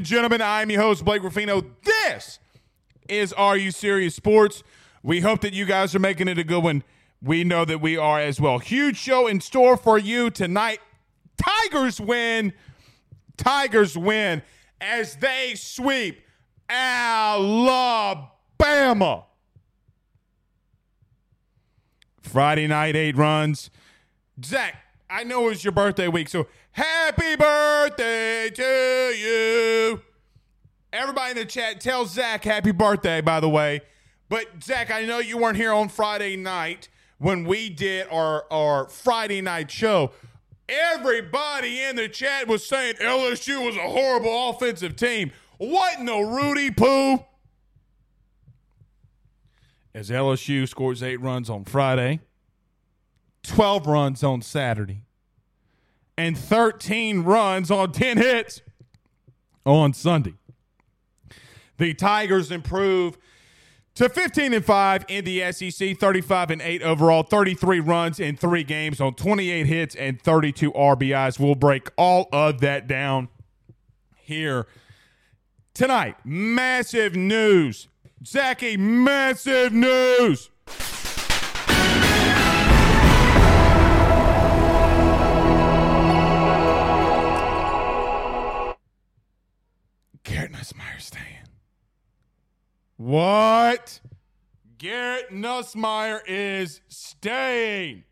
And gentlemen. I'm your host, Blake Ruffino. This is Are You Serious Sports. We hope that you guys are making it a good one. We know that we are as well. Huge show in store for you tonight. Tigers win. Tigers win as they sweep Alabama. Friday night, eight runs. Zach, I know it was your birthday week, so happy birthday to you. Everybody in the chat, tell Zach happy birthday, by the way. But Zach, I know you weren't here on Friday night when we did our, our Friday night show. Everybody in the chat was saying LSU was a horrible offensive team. What in the Rudy Poo? As LSU scores eight runs on Friday, 12 runs on Saturday, and 13 runs on 10 hits on Sunday. The Tigers improve to 15 and 5 in the SEC, 35 and 8 overall, 33 runs in 3 games on 28 hits and 32 RBIs. We'll break all of that down here tonight. Massive news. Zachy, massive news. Nussmeier staying. What? Garrett Nussmeier is staying.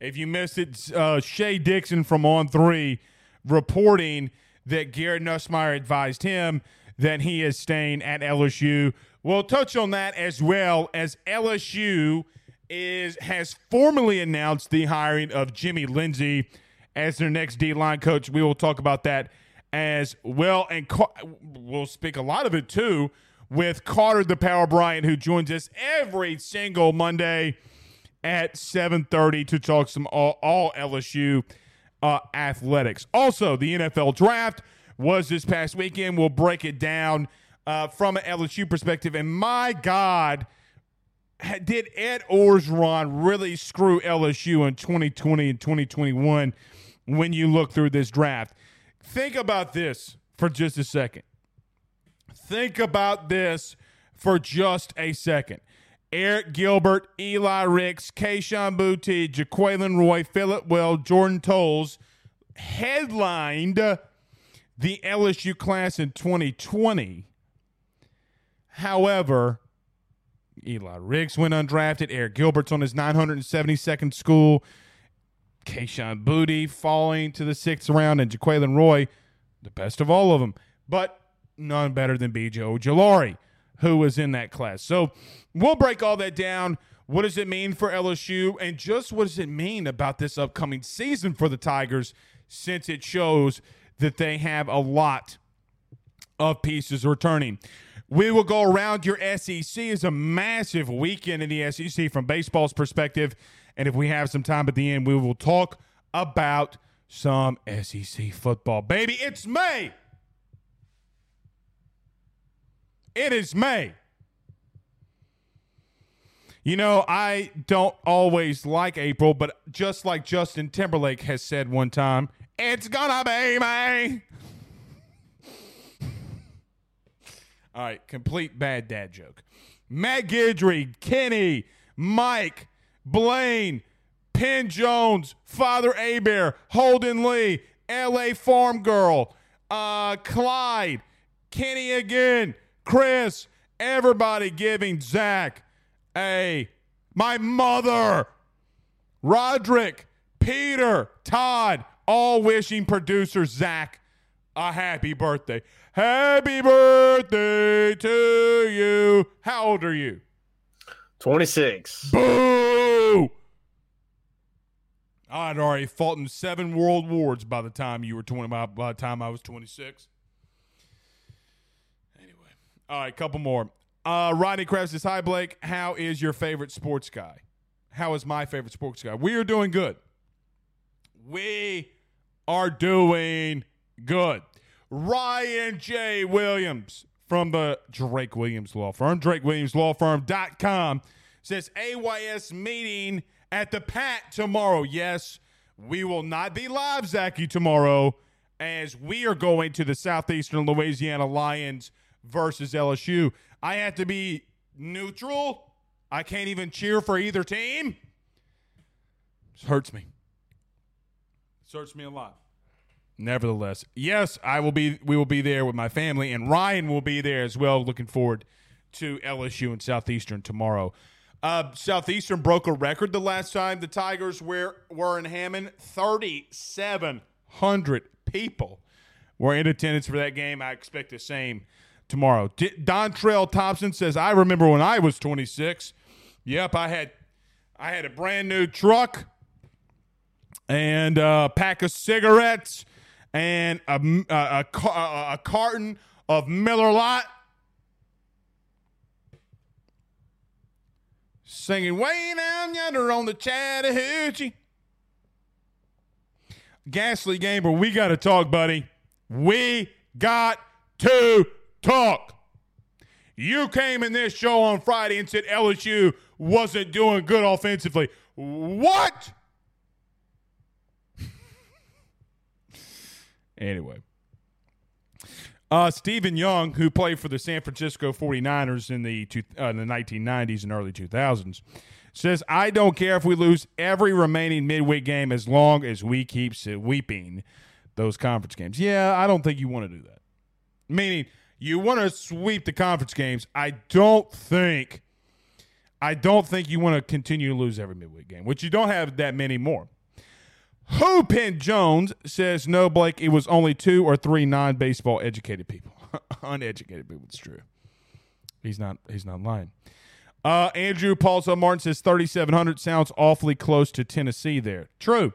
If you missed it, uh, Shea Dixon from On Three reporting that Garrett Nussmeier advised him that he is staying at LSU. We'll touch on that as well as LSU is has formally announced the hiring of Jimmy Lindsey as their next D line coach. We will talk about that as well, and Ca- we'll speak a lot of it too with Carter the Power Bryant, who joins us every single Monday at 7:30 to talk some all, all LSU uh, athletics. Also, the NFL draft was this past weekend. We'll break it down uh, from an LSU perspective. And my God, did Ed Orgeron really screw LSU in 2020 and 2021 when you look through this draft? Think about this for just a second. Think about this for just a second. Arik Gilbert, Eli Ricks, Kayshon Boutte, Jaquelin Roy, Philip Will, Jordan Toles headlined the LSU class in 2020. However, Eli Ricks went undrafted. Arik Gilbert's on his 972nd school. Kayshon Boutte falling to the sixth round, and Jaquelin Roy, the best of all of them, but none better than BJ Ojulari, who was in that class. So we'll break all that down. What does it mean for LSU? And just what does it mean about this upcoming season for the Tigers? since it shows that they have a lot of pieces returning. We will go around your SEC is a massive weekend in the SEC from baseball's perspective. And if we have some time at the end, we will talk about some SEC football. Baby, it's May. It is May. You know, I don't always like April, but just like Justin Timberlake has said one time, it's gonna be May. All right, complete bad dad joke. Matt Guidry, Kenny, Mike, Blaine, Penn Jones, Father Abear, Holden Lee, LA Farm Girl, uh, Clyde, Kenny again, Chris, everybody giving Zach a my mother, Roderick, Peter, Todd, all wishing producer Zach a happy birthday. Happy birthday to you. How old are you? 26. Boo! I'd already fought in seven world wars by the time you were 20, by, by the time I was 26. Anyway, all right, couple more. Uh, Rodney Krabs says, Hi, Blake. How is your favorite sports guy? How is my favorite sports guy? We are doing good. We are doing good. Ryan J. Williams from the Drake Williams Law Firm, drakewilliamslawfirm.com, says AYS meeting at the Pat tomorrow. Yes, we will not be live, Zachy, tomorrow, as we are going to the Southeastern Louisiana Lions versus LSU. I have to be neutral. I can't even cheer for either team. This hurts me. This hurts me a lot. Nevertheless, yes, I will be. We will be there with my family, and Ryan will be there as well. Looking forward to LSU and Southeastern tomorrow. Uh, Southeastern broke a record the last time the Tigers were were in Hammond. Thirty seven hundred people were in attendance for that game. I expect the same tomorrow. D- Dontrell Thompson says, "I remember when I was 26. Yep, I had I had a brand new truck and a pack of cigarettes and a, a, a, a carton of Miller Lite. Singing way down yonder on the Chattahoochee. Ghastly Gamer, we got to talk, buddy. We got to talk. You came in this show on Friday and said LSU wasn't doing good offensively. What? Anyway. Uh, Stephen Young, who played for the San Francisco 49ers in the, two, uh, in the 1990s and early 2000s, says, I don't care if we lose every remaining midweek game as long as we keep sweeping those conference games. Yeah, I don't think you want to do that. Meaning, you want to sweep the conference games. I don't think, I don't think you want to continue to lose every midweek game, which you don't have that many more. Hoopin Jones says, no, Blake, it was only two or three non baseball educated people. Uneducated people, it's true. He's not he's not lying. Uh, Andrew Paulson Martin says 3,700 sounds awfully close to Tennessee there. True.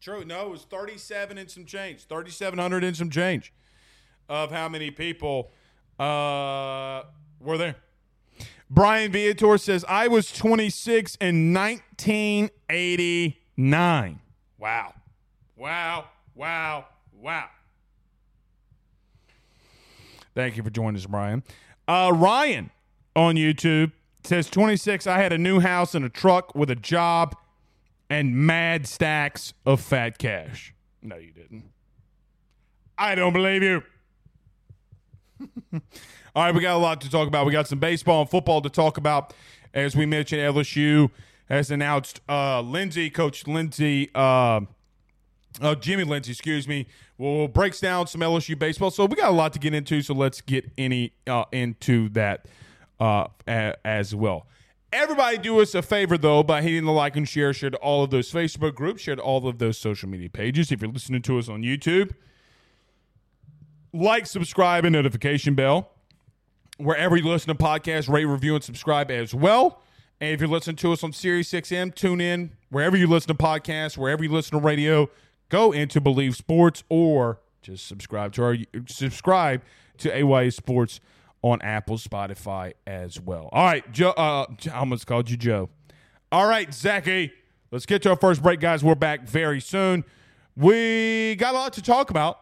True. No, it was 37 and some change. 3,700 and some change of how many people uh, were there. Brian Viator says, I was 26 in 1989. Wow. Wow. Wow. Wow. Thank you for joining us, Brian. Uh, Ryan on YouTube says 26. I had a new house and a truck with a job and mad stacks of fat cash. No, you didn't. I don't believe you. All right, we got a lot to talk about. We got some baseball and football to talk about. As we mentioned, LSU has announced uh, Lindsey, Coach Lindsey, uh, uh, Jimmy Lindsey, excuse me, will breaks down some LSU baseball. So we got a lot to get into. So let's get any uh, into that uh, a- as well. Everybody do us a favor though by hitting the like and share, share to all of those Facebook groups, share to all of those social media pages. If you're listening to us on YouTube, like, subscribe, and notification bell. Wherever you listen to podcasts, rate, review, and subscribe as well. And if you're listening to us on Sirius XM, tune in. Wherever you listen to podcasts, wherever you listen to radio, go into Bleav Sports or just subscribe to our subscribe to AYA Sports on Apple, Spotify as well. All right, Joe. Uh, I almost called you Joe. All right, Zachy. Let's get to our first break, guys. We're back very soon. We got a lot to talk about.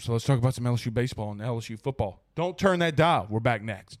So let's talk about some LSU baseball and LSU football. Don't turn that dial. We're back next.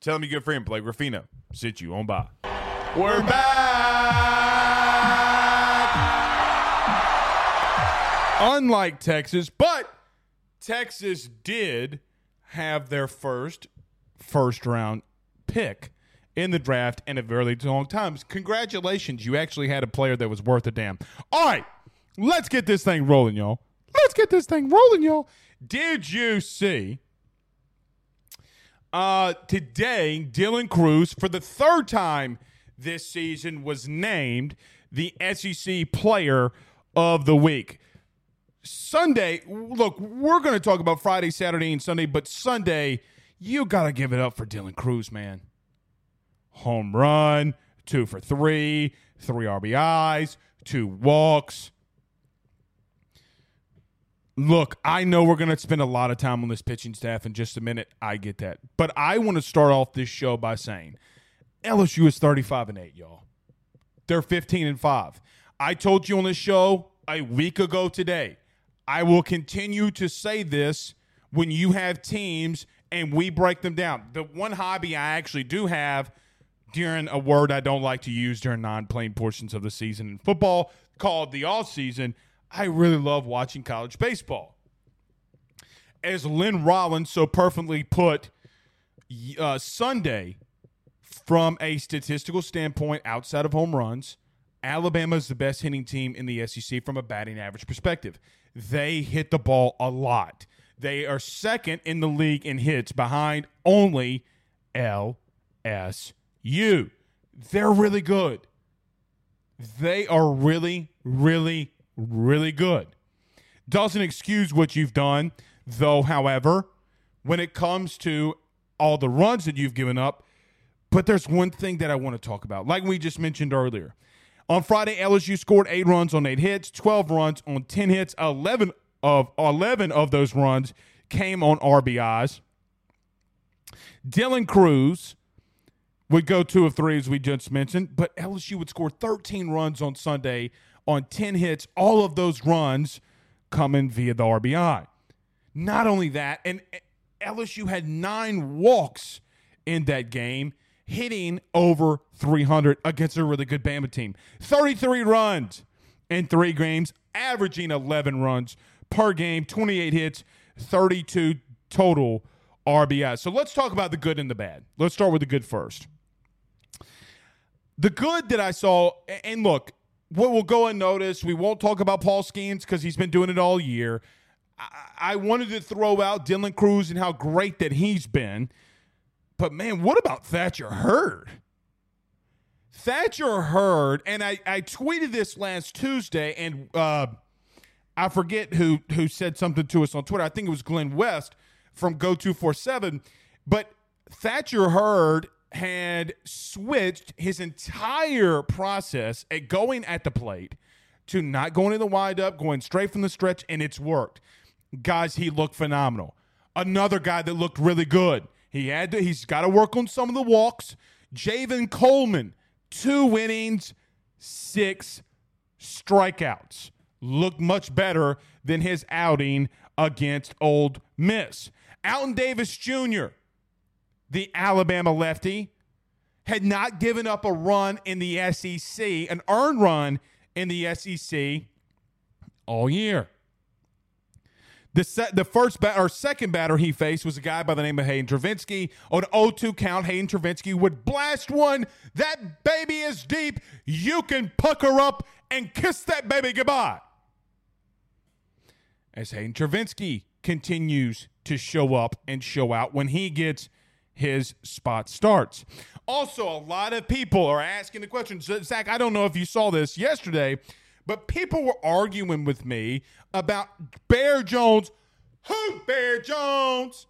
Tell them your good friend Blake Ruffino Sit you on by. We're back. Unlike Texas, but Texas did have their first first round pick in the draft in a very long time. Congratulations, you actually had a player that was worth a damn. All right, let's get this thing rolling, y'all. Let's get this thing rolling, y'all. Did you see uh, today, Dylan Crews, for the third time this season, was named the SEC Player of the Week. Sunday, look, we're going to talk about Friday, Saturday, and Sunday, but Sunday, you got to give it up for Dylan Crews, man. Home run, two for three, three RBIs, two walks. Look, I know we're going to spend a lot of time on this pitching staff in just a minute. I get that. But I want to start off this show by saying LSU is 35 and 8, y'all. They're 15 and 5. I told you on this show a week ago today. I will continue to say this when you have teams and we break them down. The one hobby I actually do have during a word I don't like to use during non-playing portions of the season in football called the off season – I really love watching college baseball. As Lynn Rollins so perfectly put, uh, Sunday, from a statistical standpoint, outside of home runs, Alabama is the best hitting team in the SEC from a batting average perspective. They hit the ball a lot. They are second in the league in hits behind only LSU. They're really good. They are really, really, really good. Doesn't excuse what you've done, though, however, when it comes to all the runs that you've given up. But there's one thing that I want to talk about. Like we just mentioned earlier. On Friday, LSU scored eight runs on eight hits, 12 runs on 10 hits. 11 of 11 of those runs came on RBIs. Dylan Crews would go two of three, as we just mentioned, but LSU would score 13 runs on Sunday on 10 hits, all of those runs coming via the RBI. Not only that, and LSU had nine walks in that game, hitting over 300 against a really good Bama team. 33 runs in three games, averaging 11 runs per game, 28 hits, 32 total RBI. So let's talk about the good and the bad. Let's start with the good first. The good that I saw, and look, what will go unnoticed. We won't talk about Paul Skenes because he's been doing it all year. I, I wanted to throw out Dylan Crews and how great that he's been. But man, what about Thatcher Hurd? Thatcher Hurd, and I, I tweeted this last Tuesday, and uh, I forget who who said something to us on Twitter. I think it was Glenn West from Go Two Four Seven, but Thatcher Hurd had switched his entire process at going at the plate to not going in the windup, going straight from the stretch, and it's worked. Guys, he looked phenomenal. Another guy that looked really good. He had to, he's got to work on some of the walks. Javen Coleman, two innings, six strikeouts. Looked much better than his outing against Ole Miss. Alton Davis Jr., the Alabama lefty, had not given up a run in the SEC, an earned run in the SEC all year. The, set, the first bat, or second batter he faced was a guy by the name of Hayden Travinski. On 0-2 count, Hayden Travinski would blast one. That baby is deep. You can pucker up and kiss that baby goodbye. As Hayden Travinski continues to show up and show out when he gets his spot starts. Also, a lot of people are asking the question. Zach, I don't know if you saw this yesterday, but people were arguing with me about Bear Jones. Who Bear Jones?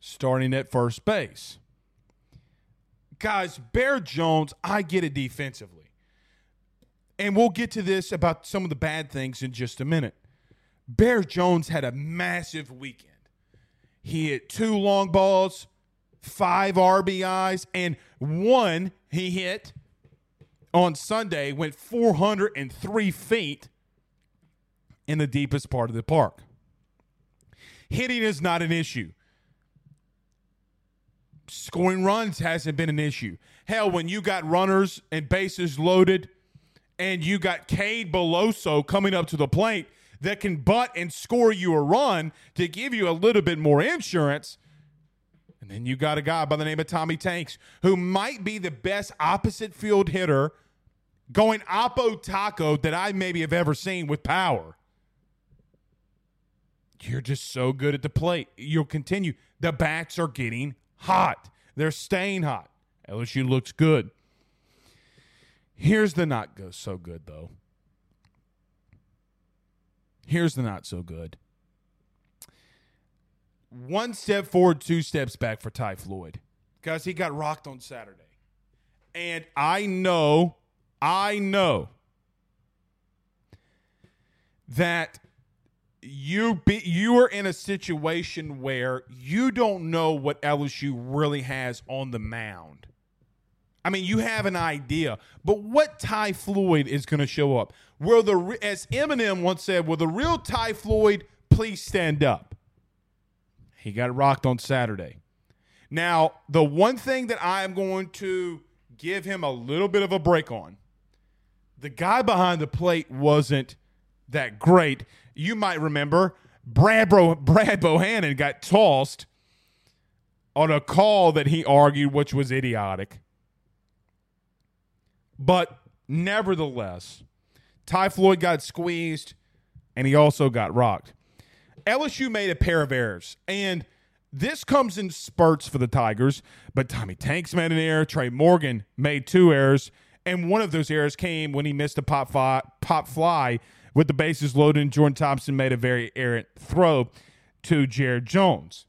Starting at first base. Guys, Bear Jones, I get it defensively. And we'll get to this about some of the bad things in just a minute. Bear Jones had a massive weekend. He hit two long balls, five RBIs, and one he hit on Sunday went 403 feet in the deepest part of the park. Hitting is not an issue. Scoring runs hasn't been an issue. Hell, when you got runners and bases loaded and you got Cade Beloso coming up to the plate that can butt and score you a run to give you a little bit more insurance. And then you got a guy by the name of Tommy Tanks who might be the best opposite field hitter going oppo taco that I maybe have ever seen with power. You're just so good at the plate. You'll continue. The bats are getting hot. They're staying hot. LSU looks good. Here's the not go so good though. Here's the not so good. One step forward, two steps back for Ty Floyd. Guys, he got rocked on Saturday. And I know, I know that you be you are in a situation where you don't know what LSU really has on the mound. I mean, you have an idea, but what Ty Floyd is going to show up? Will the as Eminem once said, "Will the real Ty Floyd please stand up?" He got rocked on Saturday. Now, the one thing that I am going to give him a little bit of a break on, the guy behind the plate wasn't that great. You might remember Brad, Bro- Brad Bohannon got tossed on a call that he argued, which was idiotic. But nevertheless, Ty Floyd got squeezed and he also got rocked. LSU made a pair of errors, and this comes in spurts for the Tigers. But Tommy Tanks made an error. Trey Morgan made two errors, and one of those errors came when he missed a pop fly, pop fly with the bases loaded. And Jordan Thompson made a very errant throw to Jared Jones.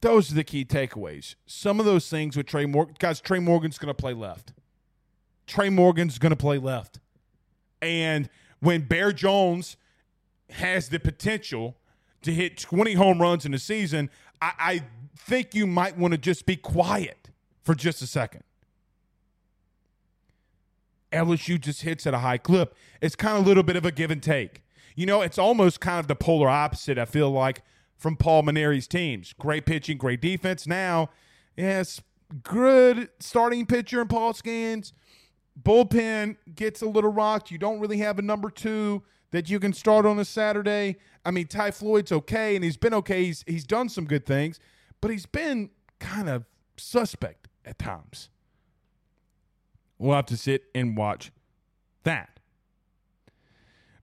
Those are the key takeaways. Some of those things with Trey Morgan, guys. Trey Morgan's going to play left. Trey Morgan's going to play left, and when Bear Jones has the potential to hit 20 home runs in a season, I, I think you might want to just be quiet for just a second. LSU just hits at a high clip. It's kind of a little bit of a give and take. You know, it's almost kind of the polar opposite, I feel like, from Paul Mainieri's teams. Great pitching, great defense. Now, yes, good starting pitcher in Paul Skenes. Bullpen gets a little rocked. You don't really have a number two that you can start on a Saturday. I mean, Ty Floyd's okay, and he's been okay. He's he's done some good things, but he's been kind of suspect at times. We'll have to sit and watch that.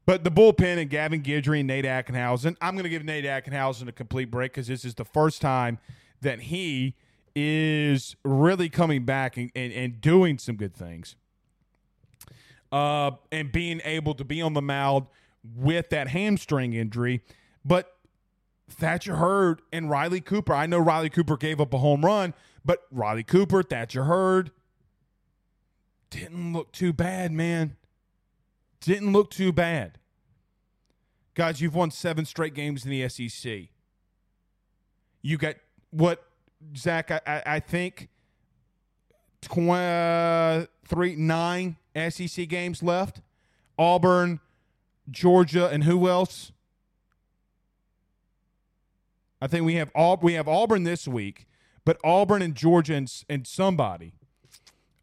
But the bullpen and Gavin Guidry and Nate Ackenhausen, I'm going to give Nate Ackenhausen a complete break because this is the first time that he is really coming back and, and, and doing some good things. Uh, and being able to be on the mound with that hamstring injury. But Thatcher Hurd and Riley Cooper, I know Riley Cooper gave up a home run, but Riley Cooper, Thatcher Hurd didn't look too bad, man. Didn't look too bad. Guys, you've won seven straight games in the SEC. You got what, Zach? I, I, I think three, nine SEC games left. Auburn, Georgia, and who else? I think we have we have Auburn this week, but Auburn and Georgia and, and somebody.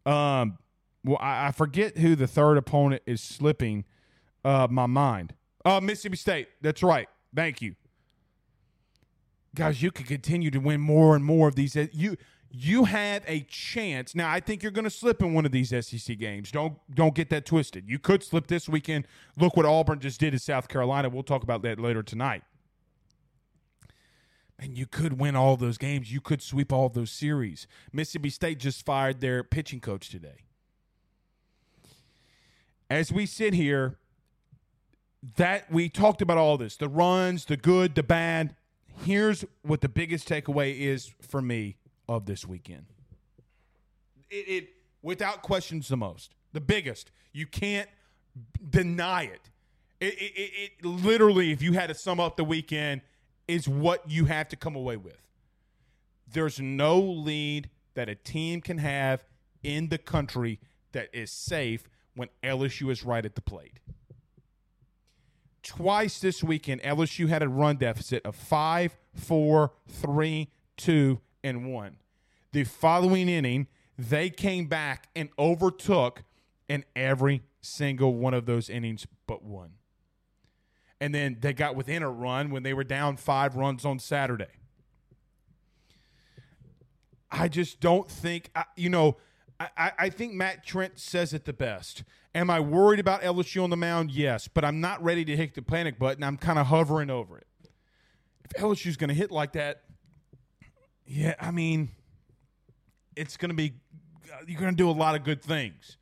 Um, well, I, I, forget who the third opponent is slipping uh, my mind. Uh, Mississippi State. That's right. Thank you, guys. You can continue to win more and more of these. You you have a chance. Now, I think you're going to slip in one of these SEC games. Don't don't get that twisted. You could slip this weekend. Look what Auburn just did in South Carolina. We'll talk about that later tonight. And you could win all those games. You could sweep all those series. Mississippi State just fired their pitching coach today. As we sit here, that we talked about all this the runs, the good, the bad. Here's what the biggest takeaway is for me of this weekend. It, it without questions the most, the biggest. You can't deny it. It, it, it, it literally, if you had to sum up the weekend, is what you have to come away with. There's no lead that a team can have in the country that is safe when LSU is right at the plate. Twice this weekend, LSU had a run deficit of five, four, three, two, and one. The following inning, they came back and overtook in every single one of those innings but one and then they got within a run when they were down five runs on Saturday. I just don't think, you know, I, I think Matt Trent says it the best. Am I worried about LSU on the mound? Yes, but I'm not ready to hit the panic button. I'm kind of hovering over it. If LSU's going to hit like that, yeah, I mean, it's going to be, you're going to do a lot of good things.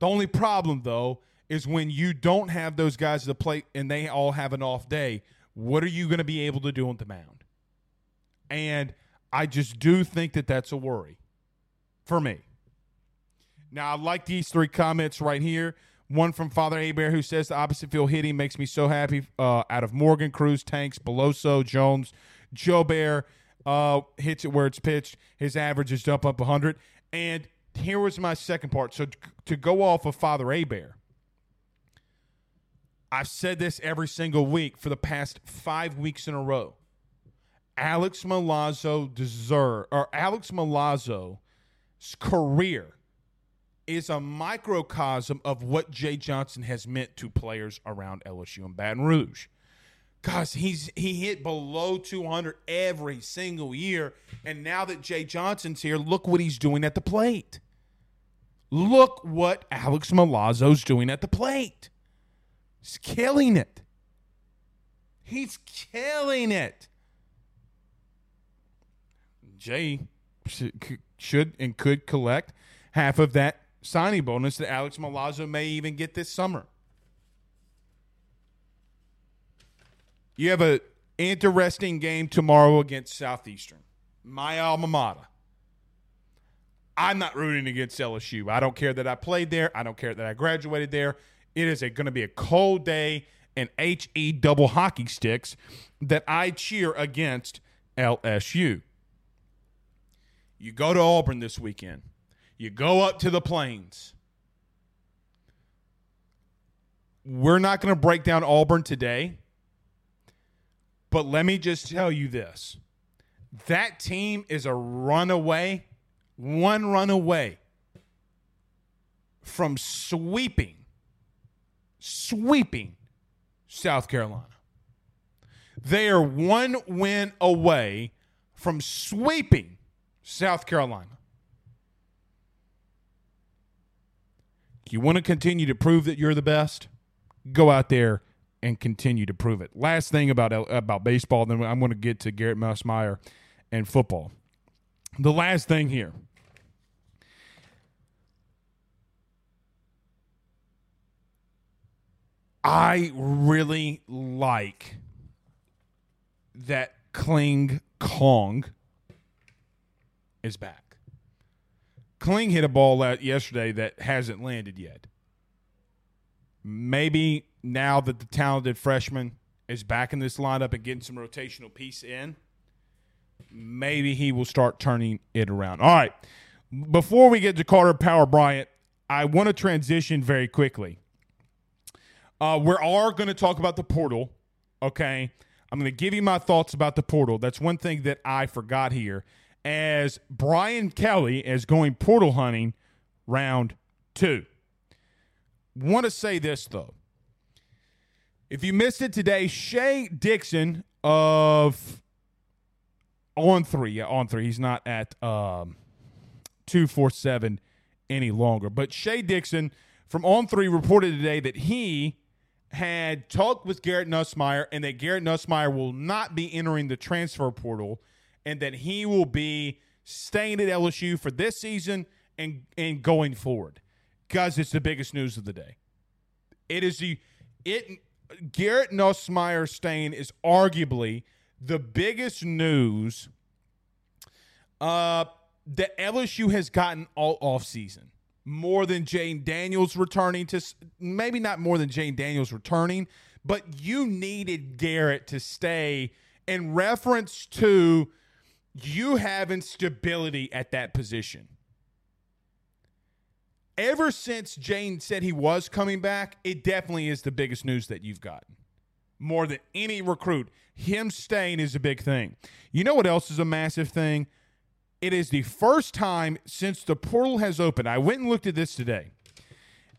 The only problem, though, is when you don't have those guys the plate and they all have an off day. What are you going to be able to do on the mound? And I just do think that that's a worry for me. Now, I like these three comments right here. One from Father Abear who says the opposite field hitting makes me so happy. Uh, out of Morgan, Crews, Tanks, Beloso, Jones, Joe Bear uh, hits it where it's pitched. His average is up up 100. And here was my second part. So to go off of Father Abear, I've said this every single week for the past five weeks in a row. Alex Milazzo deserve or Alex Milazzo's career is a microcosm of what Jay Johnson has meant to players around LSU and Baton Rouge. Guys, he's he hit below 200 every single year, and now that Jay Johnson's here, look what he's doing at the plate. Look what Alex Milazzo's doing at the plate. He's killing it. He's killing it. Jay should and could collect half of that signing bonus that Alex Milazzo may even get this summer. You have an interesting game tomorrow against Southeastern, my alma mater. I'm not rooting against LSU. I don't care that I played there. I don't care that I graduated there. It is going to be a cold day and HE double hockey sticks that I cheer against LSU. You go to Auburn this weekend. You go up to the plains. We're not going to break down Auburn today, but let me just tell you this. That team is a runaway, one runaway from sweeping sweeping South Carolina. They are one win away from sweeping South Carolina. You want to continue to prove that you're the best? Go out there and continue to prove it. Last thing about about baseball, then I'm going to get to Garrett Nussmeier and football. The last thing here I really like that Kling Kong is back. Kling hit a ball out yesterday that hasn't landed yet. Maybe now that the talented freshman is back in this lineup and getting some rotational piece in, maybe he will start turning it around. All right. Before we get to Carter Power Bryant, I want to transition very quickly. Uh, we are going to talk about the portal. Okay. I'm going to give you my thoughts about the portal. That's one thing that I forgot here. As Brian Kelly is going portal hunting round two. Want to say this, though. If you missed it today, Shea Dixon of on three, yeah, on three. He's not at um, two four seven any longer. But Shea Dixon from on three reported today that he had talked with Garrett Nussmeier and that Garrett Nussmeier will not be entering the transfer portal and that he will be staying at LSU for this season and and going forward. Guys, it's the biggest news of the day. It is the it Garrett Nussmeier staying is arguably the biggest news uh, that LSU has gotten all off season. More than Jayden Daniels returning to, maybe not more than Jayden Daniels returning, but you needed Garrett to stay in reference to you having stability at that position. Ever since Jayden said he was coming back, it definitely is the biggest news that you've gotten. More than any recruit, him staying is a big thing. You know what else is a massive thing? It is the first time since the portal has opened. I went and looked at this today,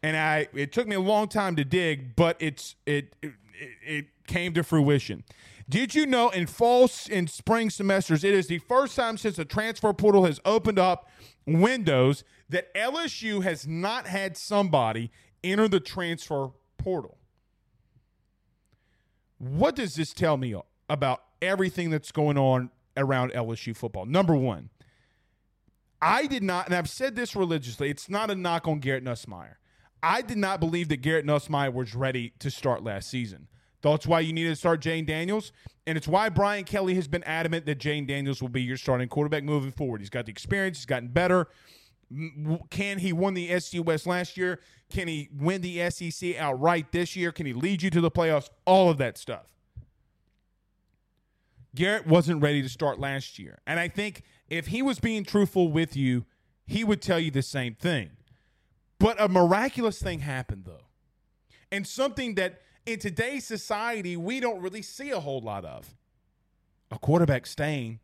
and I it took me a long time to dig, but it's it it, it came to fruition. Did you know in fall and spring semesters, it is the first time since the transfer portal has opened up windows that LSU has not had somebody enter the transfer portal? What does this tell me about everything that's going on around LSU football? Number one, I did not, and I've said this religiously, it's not a knock on Garrett Nussmeier. I did not believe that Garrett Nussmeier was ready to start last season. That's why you needed to start Jayden Daniels. And it's why Brian Kelly has been adamant that Jayden Daniels will be your starting quarterback moving forward. He's got the experience, he's gotten better. Can he win the SEC West last year? Can he win the SEC outright this year? Can he lead you to the playoffs? All of that stuff. Garrett wasn't ready to start last year. And I think if he was being truthful with you, he would tell you the same thing. But a miraculous thing happened, though. And something that in today's society we don't really see a whole lot of a quarterback staying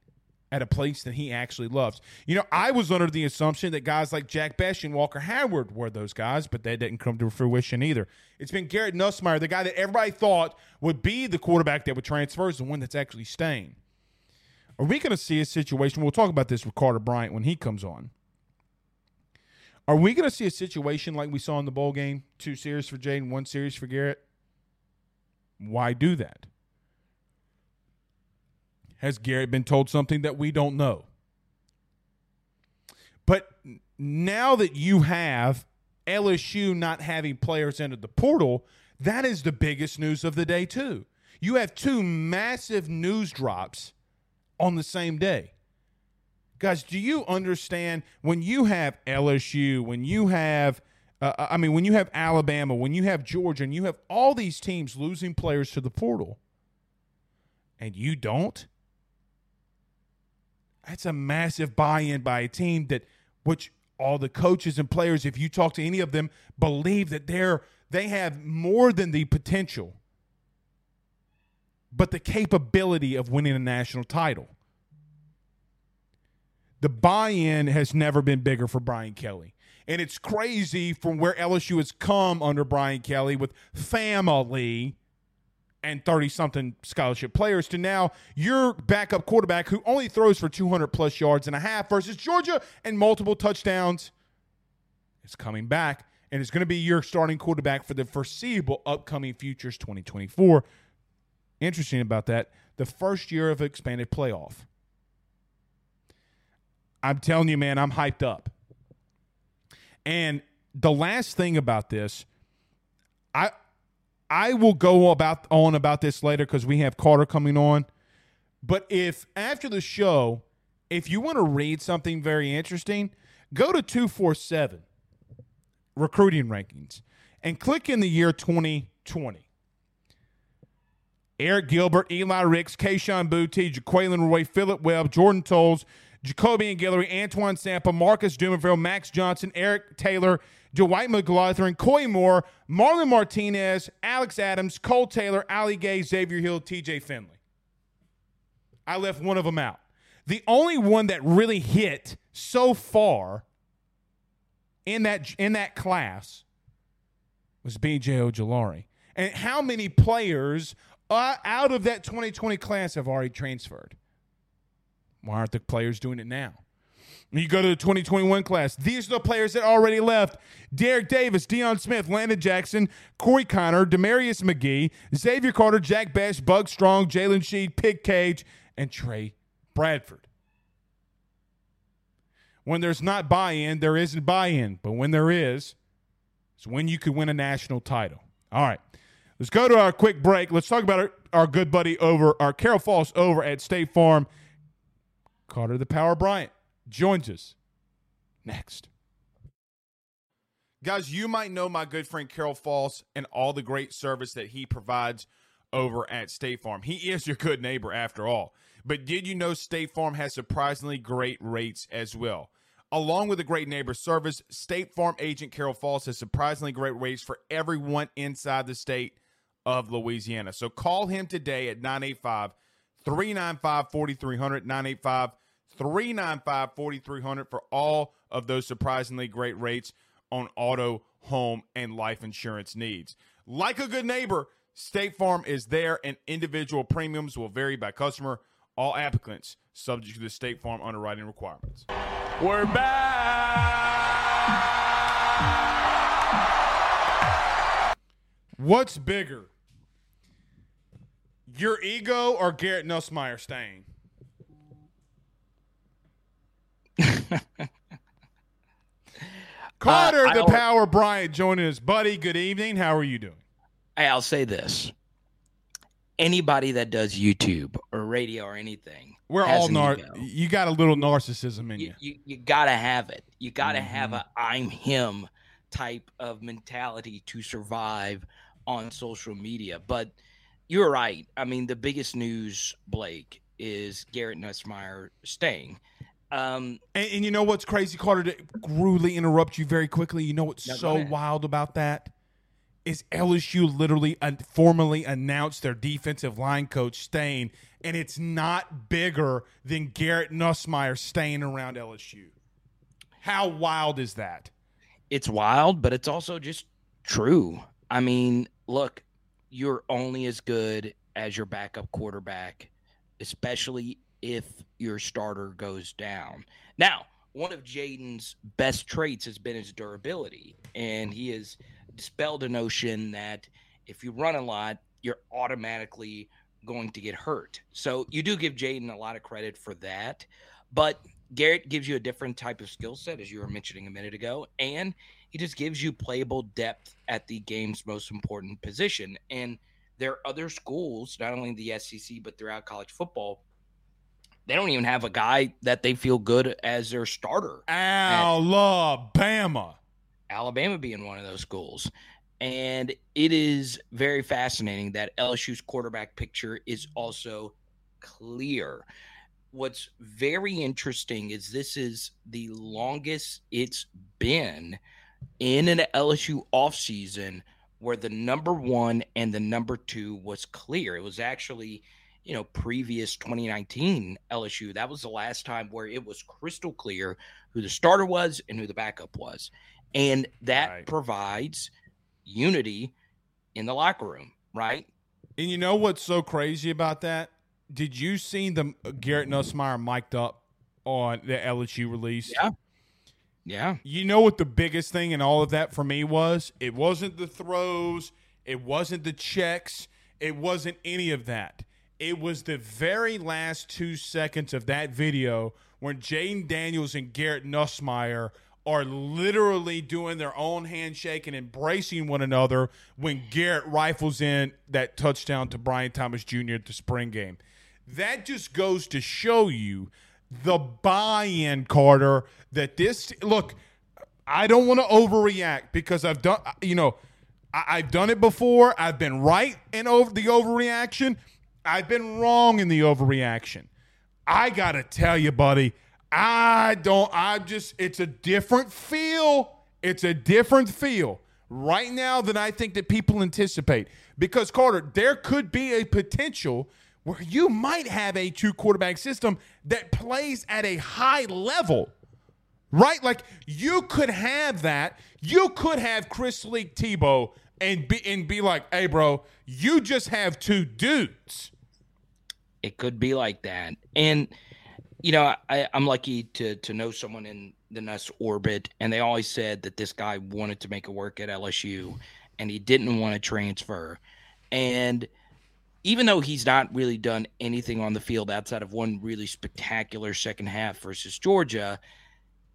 at a place that he actually loves. You know, I was under the assumption that guys like Jack Bech and Walker Howard were those guys, but that didn't come to fruition either. It's been Garrett Nussmeier, the guy that everybody thought would be the quarterback that would transfer, is the one that's actually staying. Are we going to see a situation? We'll talk about this with Carter Bryant when he comes on. Are we going to see a situation like we saw in the bowl game? Two series for Jaden, one series for Garrett? Why do that? Has Garrett been told something that we don't know? But now that you have LSU not having players enter the portal, that is the biggest news of the day, too. You have two massive news drops on the same day. Guys, do you understand when you have LSU, when you have, uh, I mean, when you have Alabama, when you have Georgia, and you have all these teams losing players to the portal, and you don't? That's a massive buy-in by a team that which all the coaches and players if you talk to any of them believe that they're they have more than the potential but the capability of winning a national title. The buy-in has never been bigger for Brian Kelly. And it's crazy from where LSU has come under Brian Kelly with family and 30 something scholarship players to now your backup quarterback who only throws for 200 plus yards and a half versus Georgia and multiple touchdowns is coming back and is going to be your starting quarterback for the foreseeable upcoming futures 2024. Interesting about that, the first year of expanded playoff. I'm telling you, man, I'm hyped up. And the last thing about this, I I will go about on about this later because we have Carter coming on. But if after the show, if you want to read something very interesting, go to 247 recruiting rankings and click in the year 2020. Arik Gilbert, Eli Ricks, Kayshon Boutte, Jaquelin Roy, Philip Webb, Jordan Toles, Jacoby and Guillory, Antoine Sampah, Marcus Dumervil, Max Johnson, Eric Taylor, Dwight McLaughlin, Koy Moore, Marlon Martinez, Alex Adams, Cole Taylor, Ali Gaye, Xavier Hill, TJ Finley. I left one of them out. The only one that really hit so far in that in that class was BJ Ojulari. And how many players uh, out of that 2020 class have already transferred? Why aren't the players doing it now? You go to the 2021 class. These are the players that already left. Derek Davis, Deion Smith, Landon Jackson, Corey Connor, Demarius McGee, Xavier Carter, Jack Bech, Bug Strong, Jalen Sheed, Pick Cage, and Trey Bradford. When there's not buy-in, there isn't buy-in. But when there is, it's when you could win a national title. All right. Let's go to our quick break. Let's talk about our, our good buddy over, our Carol Falls over at State Farm. Carter the Power Bryant joins us next. Guys, you might know my good friend Carol Falls and all the great service that he provides over at State Farm. He is your good neighbor after all. But did you know State Farm has surprisingly great rates as well? Along with a great neighbor service, State Farm agent Carol Falls has surprisingly great rates for everyone inside the state of Louisiana. So call him today at 985 395 4300 985 395 4300 for all of those surprisingly great rates on auto, home, and life insurance needs. Like a good neighbor, State Farm is there, and individual premiums will vary by customer. All applicants subject to the State Farm underwriting requirements. We're back. What's bigger, your ego or Garrett Nussmeier staying? Carter, Uh, the Power Bryant, joining us. Buddy, good evening. How are you doing? I'll say this. Anybody that does YouTube or radio or anything, We're has all nar. ego. You got a little narcissism in you. you, you, you gotta have it. You gotta Mm-hmm. have a I'm him type of mentality to survive on social media. But you're right. I mean, the biggest news, Blake, is Garrett Nussmeier staying. Um, And, and you know what's crazy, Carter? To rudely interrupt you very quickly. You know what's No, so wild about that is LSU literally uh, formally announced their defensive line coach staying, and it's not bigger than Garrett Nussmeier staying around LSU. How wild is that? it's wild, but it's also just true. I mean, look, you're only as good as your backup quarterback, especially if your starter goes down. Now, one of Jayden's best traits has been his durability, and he has dispelled a notion that if you run a lot, you're automatically going to get hurt. So you do give Jayden a lot of credit for that, but Garrett gives you a different type of skill set, as you were mentioning a minute ago, and he just gives you playable depth at the game's most important position. And there are other schools, not only the SEC but throughout college football, they don't even have a guy that they feel good as their starter. Alabama. Alabama being one of those schools. And it is very fascinating that LSU's quarterback picture is also clear. What's very interesting is this is the longest it's been in an LSU offseason where the number one and the number two was clear. It was actually, you know, previous 2019 LSU. That was the last time where it was crystal clear who the starter was and who the backup was. And that Right. provides unity in the locker room, right? And you know what's so crazy about that? Did you see the uh, Garrett Nussmeier mic'd up on the LSU release? Yeah. Yeah. You know what the biggest thing in all of that for me was? It wasn't the throws, it wasn't the checks, it wasn't any of that. It was the very last two seconds of that video when Jayden Daniels and Garrett Nussmeier are literally doing their own handshake and embracing one another when Garrett rifles in that touchdown to Brian Thomas Jr. at the spring game. That just goes to show you the buy-in, Carter, that this look, I don't want to overreact because I've done you know, I, I've done it before. I've been right in over the overreaction. I've been wrong in the overreaction. I gotta tell you, buddy, I don't. I just. It's a different feel. It's a different feel right now than I think that people anticipate. Because Carter, there could be a potential where you might have a two quarterback system that plays at a high level. Right? Like you could have that. You could have Chris Leak Tebow and be and be like, hey bro, you just have two dudes. It could be like that. And you know, I, I'm lucky to to know someone in the Nuss orbit, and they always said that this guy wanted to make it work at LSU, and he didn't want to transfer. And even though he's not really done anything on the field outside of one really spectacular second half versus Georgia,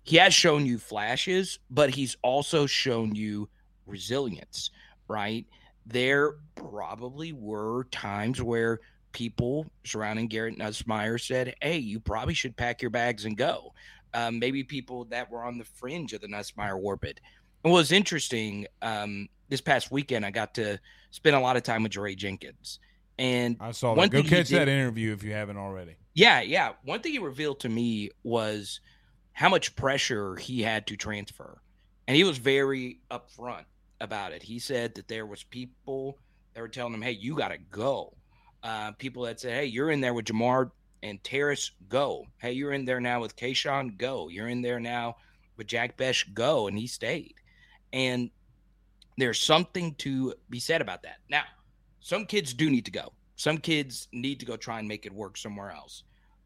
he has shown you flashes, but he's also shown you resilience, right? There probably were times where people surrounding Garrett Nussmeier said, "Hey, you probably should pack your bags and go." Um, maybe people that were on the fringe of the Nussmeier orbit. It was interesting. Um, this past weekend, I got to spend a lot of time with Jaray Jenkins, and I saw that. Go catch did, that interview if you haven't already. Yeah, yeah. One thing he revealed to me was how much pressure he had to transfer, and he was very upfront about it. He said that there was people that were telling him, "Hey, you got to go." Uh, people that say, "Hey, you're in there with Ja'Marr and Terrace, go. Hey, you're in there now with Kayshon, go. You're in there now with Jack Bech, go." And he stayed. And there's something to be said about that. Now, some kids do need to go. Some kids need to go try and make it work somewhere else.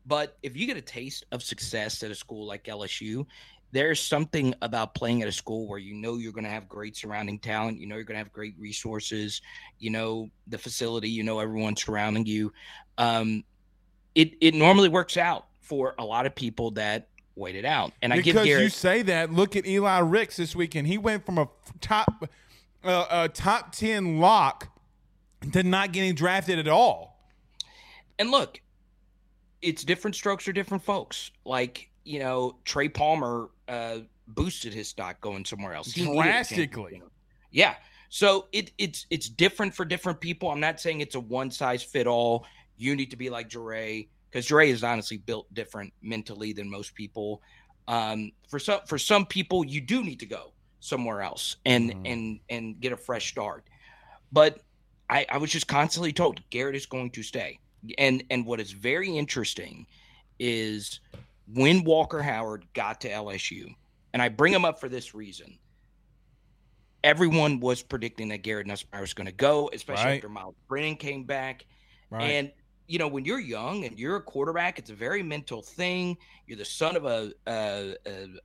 But if you get a taste of success at a school like LSU, there's something about playing at a school where you know you're going to have great surrounding talent, you know you're going to have great resources, you know the facility, you know everyone surrounding you. Um, it it normally works out for a lot of people that wait it out. And because I Garrett, you say that, look at Eli Ricks this weekend. He went from a top uh, a top ten lock to not getting drafted at all. And look, it's different strokes for different folks. Like you know, Trey Palmer uh, boosted his stock going somewhere else he drastically. Yeah. So it, it's it's different for different people. I'm not saying it's a one size fit all. You need to be like Jaray because Jaray is honestly built different mentally than most people. Um, for some for some people, you do need to go somewhere else and mm-hmm. and and get a fresh start. But I, I was just constantly told Garrett is going to stay. And and what is very interesting is when Walker Howard got to LSU, and I bring him up for this reason. Everyone was predicting that Garrett Nussmeier was going to go, especially right. after Myles Brennan came back. Right. And you know, when you're young and you're a quarterback, it's a very mental thing. You're the son of a, a,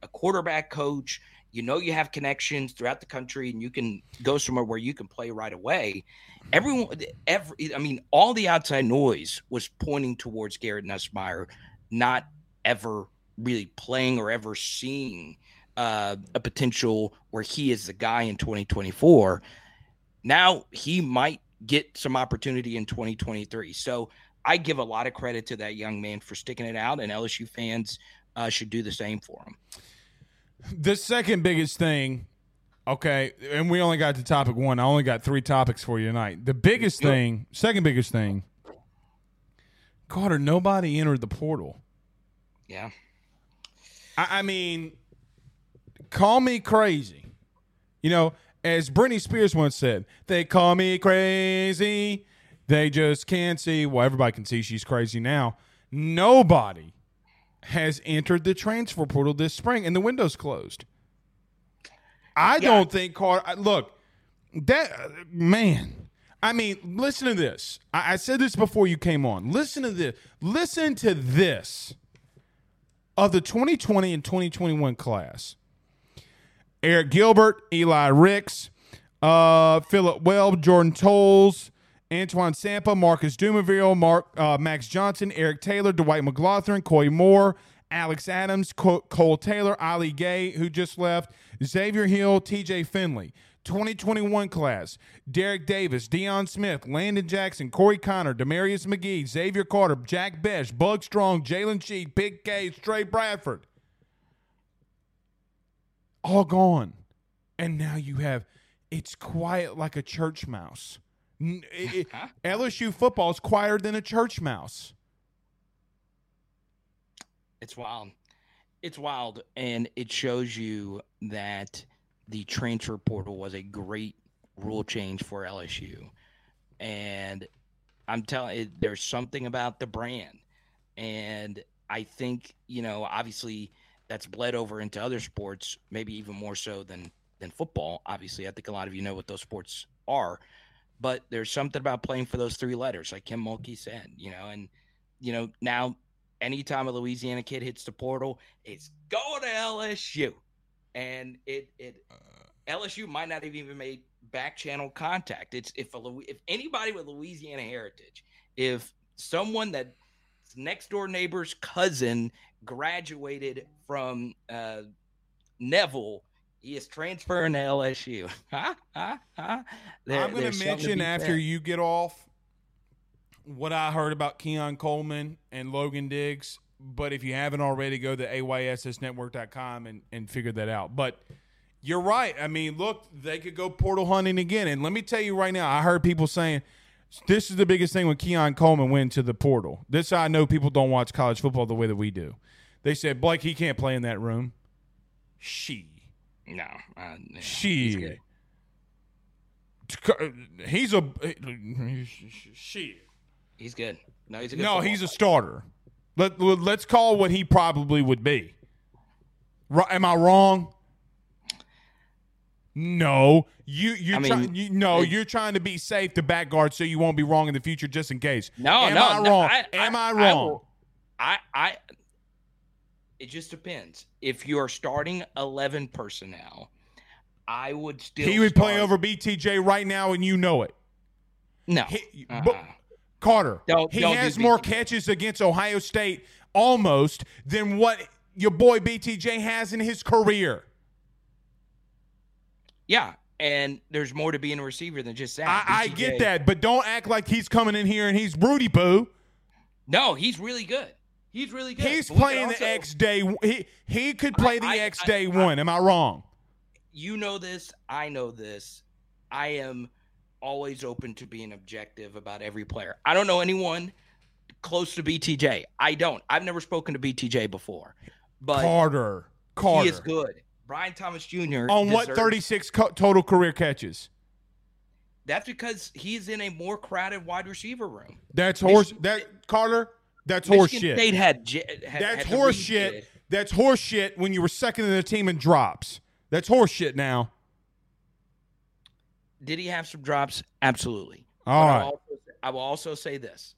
a quarterback coach. You know, you have connections throughout the country, and you can go somewhere where you can play right away. Mm-hmm. Everyone, every, I mean, all the outside noise was pointing towards Garrett Nussmeier, not ever really playing or ever seeing uh, a potential where he is the guy in 2024. Now he might get some opportunity in 2023. So I give a lot of credit to that young man for sticking it out, and LSU fans uh, should do the same for him. The second biggest thing, okay, and we only got to topic one. I only got three topics for you tonight. The biggest thing, second biggest thing, Carter, nobody entered the portal. Yeah. I, I mean, call me crazy. You know, as Britney Spears once said, they call me crazy. They just can't see. Well, everybody can see she's crazy now. Nobody has entered the transfer portal this spring, and the window's closed. I yeah. don't think Carter. Look, that man. I mean, listen to this. I, I said this before you came on. Listen to this. Listen to this of the 2020 and 2021 class, Arik Gilbert, Eli Ricks, uh, Philip Webb, Jordan Toles, Antoine Sampah, Marcus Dumervil, Mark, uh, Max Johnson, Eric Taylor, Dwight McLaughlin, Koy Moore, Alex Adams, Cole Taylor, Ali Gaye, who just left, Xavier Hill, TJ Finley. 2021 class, Derek Davis, Deion Smith, Landon Jackson, Corey Connor, Demarius McGee, Xavier Carter, Jack Bech, Bug Strong, Jalen Sheet, Big K, Trey Bradford. All gone. And now you have, it's quiet like a church mouse. It- it- LSU football is quieter than a church mouse. It's wild. It's wild. And it shows you that the transfer portal was a great rule change for LSU. And I'm telling there's something about the brand. And I think, you know, obviously that's bled over into other sports, maybe even more so than than football. Obviously, I think a lot of you know what those sports are. But there's something about playing for those three letters, like Kim Mulkey said, you know, and you know, now anytime a Louisiana kid hits the portal, it's going to LSU. And it it LSU might not have even made back channel contact. It's if a if anybody with Louisiana heritage, if someone that next door neighbor's cousin graduated from uh, Neville, he is transferring to LSU. Huh? Huh? Huh? There- I'm going to mention after you get off what I heard about Keon Coleman and Logan Diggs. But if you haven't already, go to ayssnetwork.com and, and figure that out. But you're right. I mean, look, they could go portal hunting again. And let me tell you right now, I heard people saying this is the biggest thing when Keon Coleman went to the portal. This I know people don't watch college football the way that we do. They said, Blake, he can't play in that room. She. No, uh, yeah, She. he's good. He's a she. He's good. No, he's a good. No, he's a starter. Let let's call what he probably would be. Am I wrong? No, you you I mean, trying you, no, it- you're trying to be safe to back guard so you won't be wrong in the future just in case. No, Am no, I no, wrong? I- Am I, I- wrong? I, I, it just depends. If you're starting 11 personnel, I would still. he would play over BTJ right now, and you know it. No. He- uh-uh. but- Carter, Don't- he don't has more catches against Ohio State almost than what your boy BTJ has in his career. Yeah. And there's more to being a receiver than just that. I, I get that, but don't act like he's coming in here and he's Rudy Boo. No, he's really good. He's really good. He's But playing could the X day. He he could play the I- X I- day one. Am I wrong? You know this. I know this. I am always open to being objective about every player. I don't know anyone close to BTJ. I don't. I've never spoken to BTJ before, but Carter. Carter. he is good. Brian Thomas Jr. On what 36 co- total career catches? That's because he's in a more crowded wide receiver room. That's horse. Michigan That Carter. That's horse shit. State had, That's had horse shit. That's horse shit when you were second in the team in drops. That's horse shit now. Did he have some drops? Absolutely. All right. Also, I will also say this: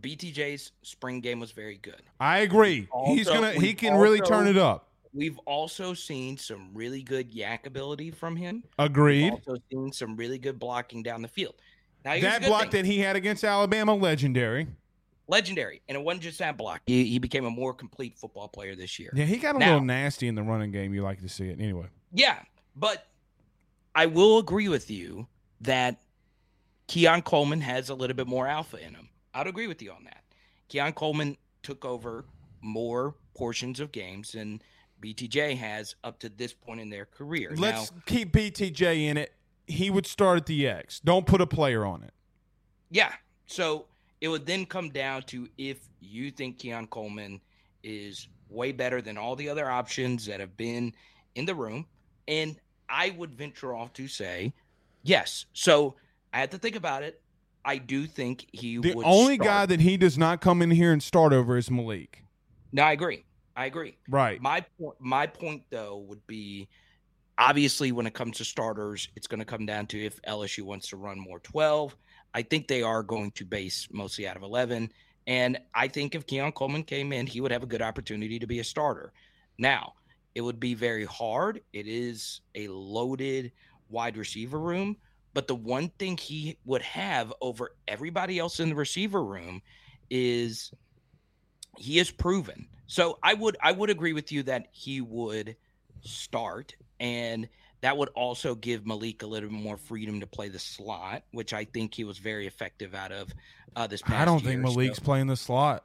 BTJ's spring game was very good. I agree. He's gonna. He we've can really turn it up. We've also seen some really good YAC ability from him. We've Agreed. also seen some really good blocking down the field. Now, That block thing. that he had against Alabama, legendary. legendary, and it wasn't just that block. He, he became a more complete football player this year. Yeah, he got a Now- little nasty in the running game. You like to see it anyway. Yeah, but I will agree with you that Keon Coleman has a little bit more alpha in him. I'd agree with you on that. Keon Coleman took over more portions of games than BTJ has up to this point in their career. Let's now, keep BTJ in it. He would start at the X. Don't put a player on it. yeah, so it would then come down to if you think Keon Coleman is way better than all the other options that have been in the room. And I would venture off to say yes. So I had to think about it. I do think he The only start. guy that he does not come in here and start over is Malik. No, I agree. I agree. Right. My point my point though would be obviously when it comes to starters, it's going to come down to if LSU wants to run more 12. I think they are going to base mostly out of 11 and I think if Keon Coleman came in, he would have a good opportunity to be a starter. Now, it would be very hard. It is a loaded wide receiver room, but the one thing he would have over everybody else in the receiver room is he has proven So I would I would agree with you that he would start and that would also give Malik a little bit more freedom to play the slot, which I think he was very effective out of uh, this past I don't think Malik's So- playing the slot.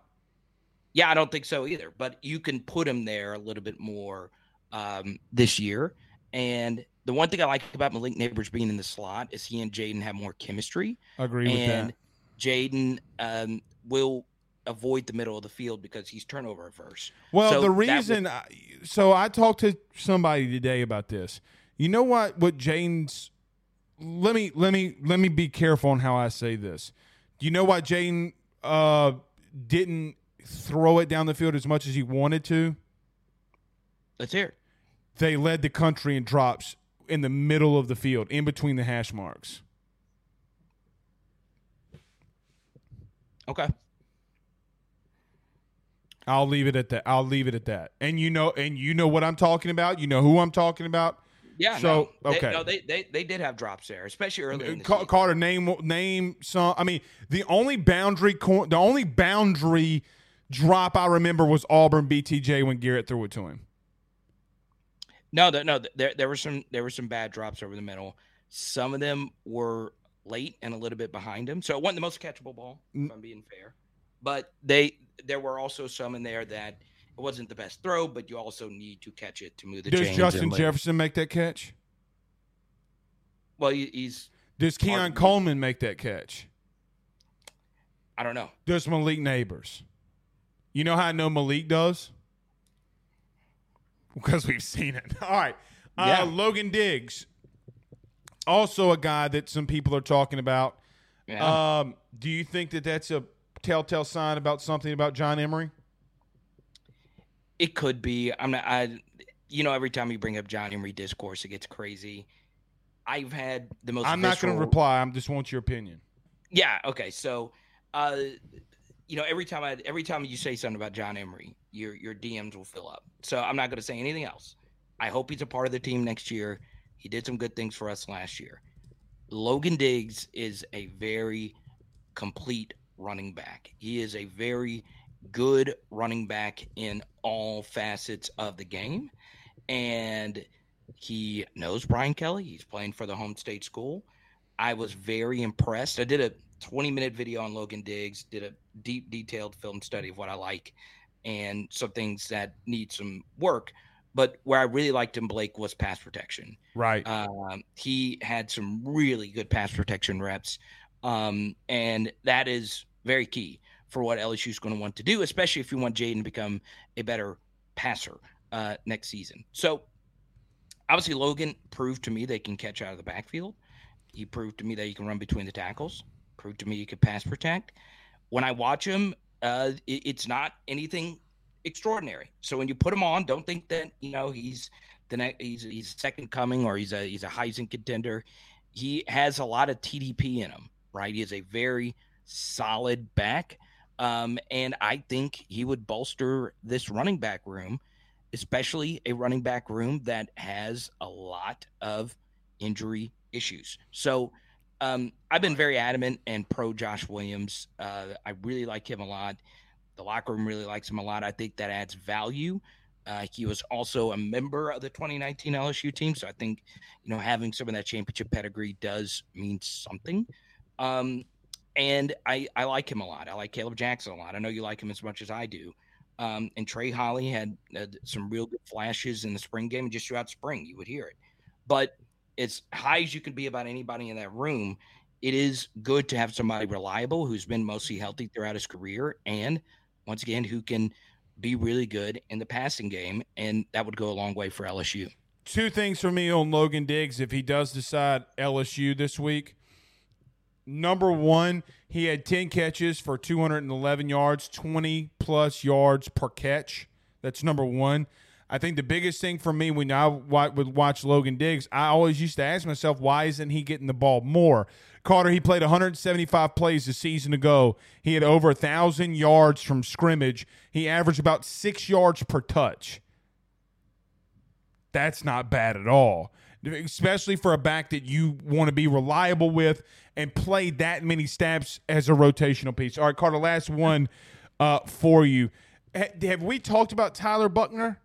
yeah, I don't think so either. But you can put him there a little bit more um, this year. And the one thing I like about Malik Nabers being in the slot is he and Jayden have more chemistry, I agree with and. Jayden um, will avoid the middle of the field because he's turnover averse. Well, So the that would- reason, I, so I talked to somebody today about this. You know what? What Jayden's let me let me let me be careful on how I say this. Do you know why Jayden uh, didn't throw it down the field as much as he wanted to? Let's hear. They led the country in drops in the middle of the field, in between the hash marks. Okay. I'll leave it at that. I'll leave it at that. And you know, and you know what I'm talking about. You know who I'm talking about. Yeah. So, no, they, okay. no, they, they they did have drops there, especially early in the Ca-. Carter, name name some. I mean, the only boundary, the only boundary drop I remember was Auburn BTJ when Garrett threw it to him. No, there, no, there there were some there were some bad drops over the middle. Some of them were late and a little bit behind him, so it wasn't the most catchable ball. Mm. If I'm being fair, but they there were also some in there that it wasn't the best throw, but you also need to catch it to move the Does. Justin Jefferson make that catch? Well, he, he's Does Keon Pardon me? Coleman make that catch? I don't know. Does Malik Nabers? You know how I know Malik does? Because we've seen it. All right. Uh, Yeah. Logan Diggs, also a guy that some people are talking about. Yeah. Um, do you think that that's a telltale sign about something about John Emery? It could be. I'm not. I, you know, every time you bring up John Emery discourse, it gets crazy. I've had the most. I'm not going to reply. I just want your opinion. Yeah. Okay. So, uh, you know, every time I, every time you say something about John Emery, your your DMs will fill up. So I'm not going to say anything else. I hope he's a part of the team next year. He did some good things for us last year. Logan Diggs is a very complete running back. He is a very good running back in all facets of the game. And he knows Brian Kelly. He's playing for the home state school. I was very impressed. I did a 20 minute video on Logan Diggs, did a deep, detailed film study of what I like and some things that need some work. But where I really liked him, Blake, was pass protection. Right. Um, he had some really good pass protection reps, um, and that is very key for what LSU is going to want to do, especially if you want Jayden to become a better passer uh, next season. So, obviously, Logan proved to me they can catch out of the backfield. He proved to me that he can run between the tackles. Proved to me he could pass protect. When I watch him, uh, it- it's not anything extraordinary. So when you put him on, don't think that you know he's the next he's he's second coming or he's a he's a Heisen contender. He has a lot of TDP in him, right? He is a very solid back, um, and I think he would bolster this running back room, especially a running back room that has a lot of injury issues. So. Um, I've been very adamant and pro Josh Williams. Uh, I really like him a lot. The locker room really likes him a lot. I think that adds value. Uh, he was also a member of the 2019 LSU team, so I think you know having some of that championship pedigree does mean something. Um, and I I like him a lot. I like Caleb Jackson a lot. I know you like him as much as I do. Um, and Trey Holly had some real good flashes in the spring game, and just throughout spring you would hear it. But as high as you can be about anybody in that room, it is good to have somebody reliable who's been mostly healthy throughout his career and once again who can be really good in the passing game and that would go a long way for LSU. Two things for me on Logan Diggs if he does decide LSU this week. Number one, he had 10 catches for 211 yards, 20 plus yards per catch. That's number one. I think the biggest thing for me when I would watch Logan Diggs, I always used to ask myself, why isn't he getting the ball more? Carter, he played 175 plays a season ago. He had over a thousand yards from scrimmage. He averaged about six yards per touch. That's not bad at all, especially for a back that you want to be reliable with and play that many snaps as a rotational piece. All right, Carter, last one uh, for you. ha- have we talked about Tyler Buchner?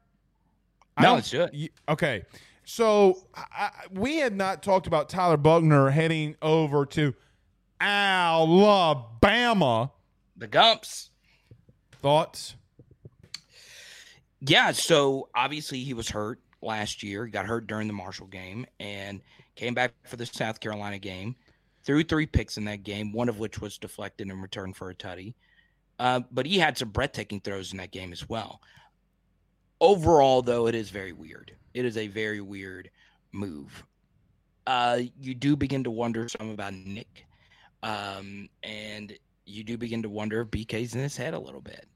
No, it. y- Okay, so I, I- we had not talked about Tyler Buchner heading over to Alabama. The Gumps. Thoughts? Yeah, so obviously he was hurt last year. He got hurt during the Marshall game and came back for the South Carolina game. Threw three picks in that game, one of which was deflected in return for a tutty. Uh, but he had some breathtaking throws in that game as well. Overall, though, it is very weird. It is a very weird move. Uh, you do begin to wonder some about Nick, um, and you do begin to wonder if BK's in his head a little bit,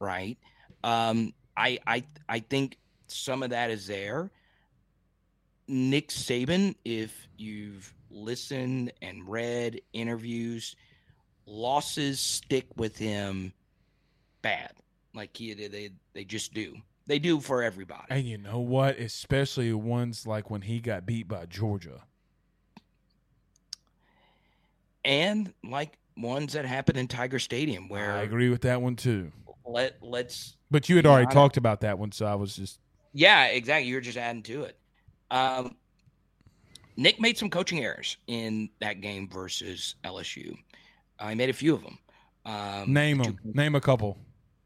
right? Um, I I I think some of that is there. Nick Saban, if you've listened and read interviews, losses stick with him bad. Like he did they they just do. They do for everybody. And you know what? Especially ones like when he got beat by Georgia. and like ones that happened in Tiger Stadium where I agree with that one too. let let's But you had already I- talked about that one, so I was just Yeah, exactly. You're just adding to it. Um, Nick made some coaching errors in that game versus LSU. Uh, he made a few of them. Um, name them. two- Name a couple.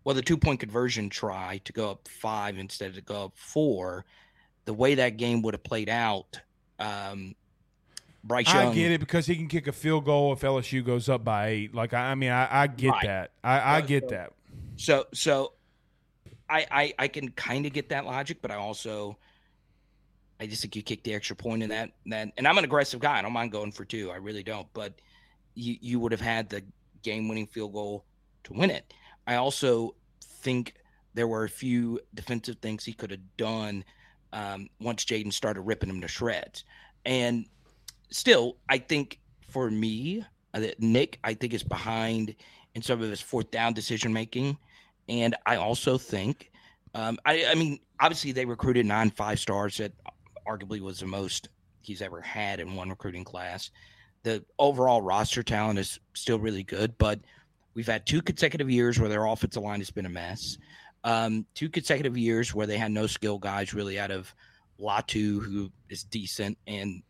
Well, the two point conversion try to go up five instead of to go up four. The way that game would have played out, um, Bryce Young. I get it because he can kick a field goal if LSU goes up by eight. Like I, I mean, I, I get Right. that. I, I get so- that. So so I I, I can kind of get that logic, but I also I just think you kick the extra point in that that and I'm an aggressive guy. I don't mind going for two. I really don't. But you you would have had the game winning field goal to win it. I also think there were a few defensive things he could have done um, once Jayden started ripping him to shreds. And still, I think for me, uh, that Nick, I think is behind in some of his fourth down decision making. And I also think, um, I, I mean, obviously they recruited nine five stars that arguably was the most he's ever had in one recruiting class. The overall roster talent is still really good, but we've had two consecutive years where their offensive line has been a mess. Um, two consecutive years where they had no skill guys really out of Latu, who is decent, and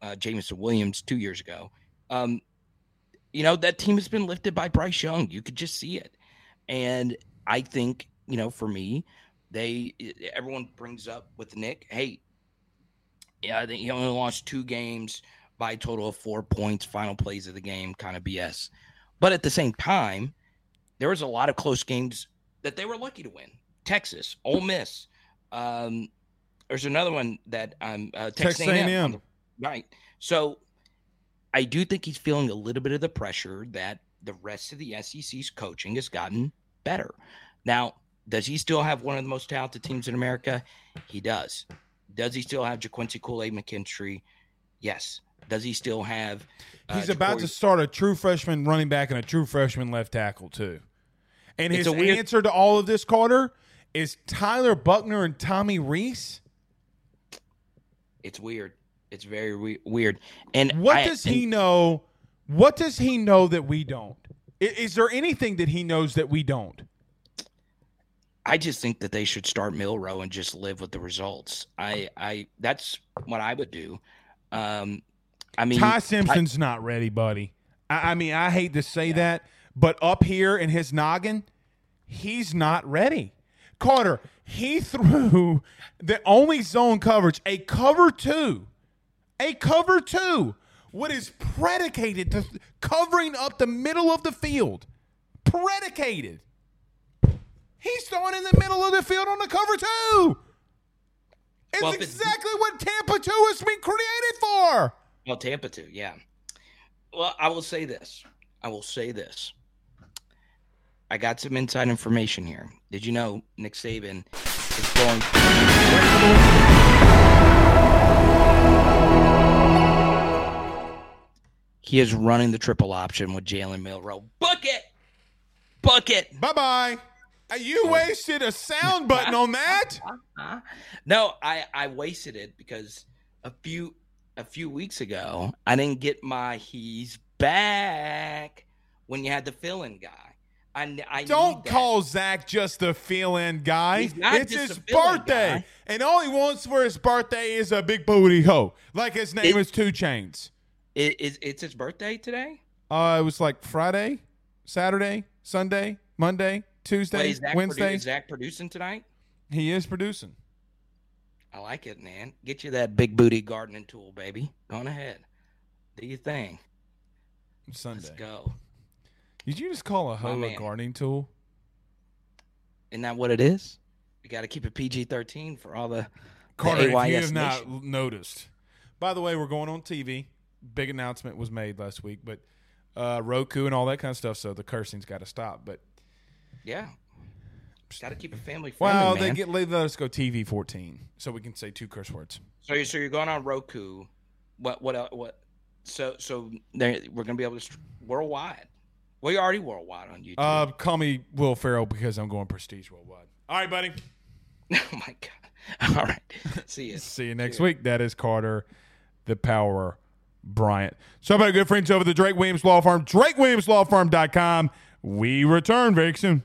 uh, Jameson Williams two years ago. Um, you know, that team has been lifted by Bryce Young. You could just see it. And I think, you know, for me, they everyone brings up with Nick, hey, yeah, I think he only lost two games by a total of four points, final plays of the game, kind of BS. But at the same time, there was a lot of close games that they were lucky to win. Texas, Ole Miss. Um, there's another one that um uh, Texas, Texas A&M. A&M. Right. So I do think he's feeling a little bit of the pressure that the rest of the SEC's coaching has gotten better. Now, does he still have one of the most talented teams in America? He does. Does he still have Ga'Quincy Kool-Aid McKinstry? Yes. Does he still have? uh, He's about to start a true freshman running back and a true freshman left tackle too. And It's his a weird- answer to all of this, Carter, is Tyler Buchner and Tommy Rees. It's weird. It's very we- weird. And What I- does he know? What does he know that we don't? I- Is there anything that he knows that we don't? I just think that they should start Milroe and just live with the results. I, I, that's what I would do. Um, I mean, Ty Simpson's not ready, buddy. I, I mean, I hate to say that, but up here in his noggin, he's not ready. Carter, he threw the only zone coverage, a cover two, a cover two, what is predicated to covering up the middle of the field. Predicated. He's throwing in the middle of the field on the cover two. It's Well, exactly what Tampa 2 has been created for. Well, Tampa too, yeah. Well, I will say this. I will say this. I got some inside information here. Did you know Nick Saban is going? He is running the triple option with Jalen Milroe. Bucket, bucket. Bye bye. You wasted a sound button on that. No, I I wasted it because a few a few weeks ago I didn't get my he's back when you had the fill-in guy. I, I Don't call Zach just a fill-in guy. It's his birthday, guy. and all he wants for his birthday is a big booty hoe, like his name It- is 2 Chainz. It, it's, it's his birthday today. Uh, it was like Friday, Saturday, Sunday, Monday, Tuesday, Wait, Zach, Wednesday. produ- is Zach producing tonight? he is producing. I like it, man. Get you that big booty gardening tool, baby. Go on ahead. Do your thing. Sunday. Let's go. Did you just call a hoe a gardening tool? Isn't that what it is? You got to keep it PG 13 for all the. Carter, if you have not Nation. noticed. By the way, we're going on TV. Big announcement was made last week, but uh, Roku and all that kind of stuff. So the cursing's got to stop. But Yeah. Got to keep it family friendly, well, man. they get they let us go TV fourteen, so we can say two curse words. so, you so you're going on Roku. What? What? What? So, so they we're gonna be able to worldwide. Well, you're already worldwide on YouTube. Uh, call me Will Ferrell because I'm going prestige worldwide. All right, buddy. oh my god! All right. See you. See you next week. That is Carter, the Power Bryant. So, my good friends over the Drake Williams Law Firm, DrakeWilliamsLawFirm.com. We return very soon.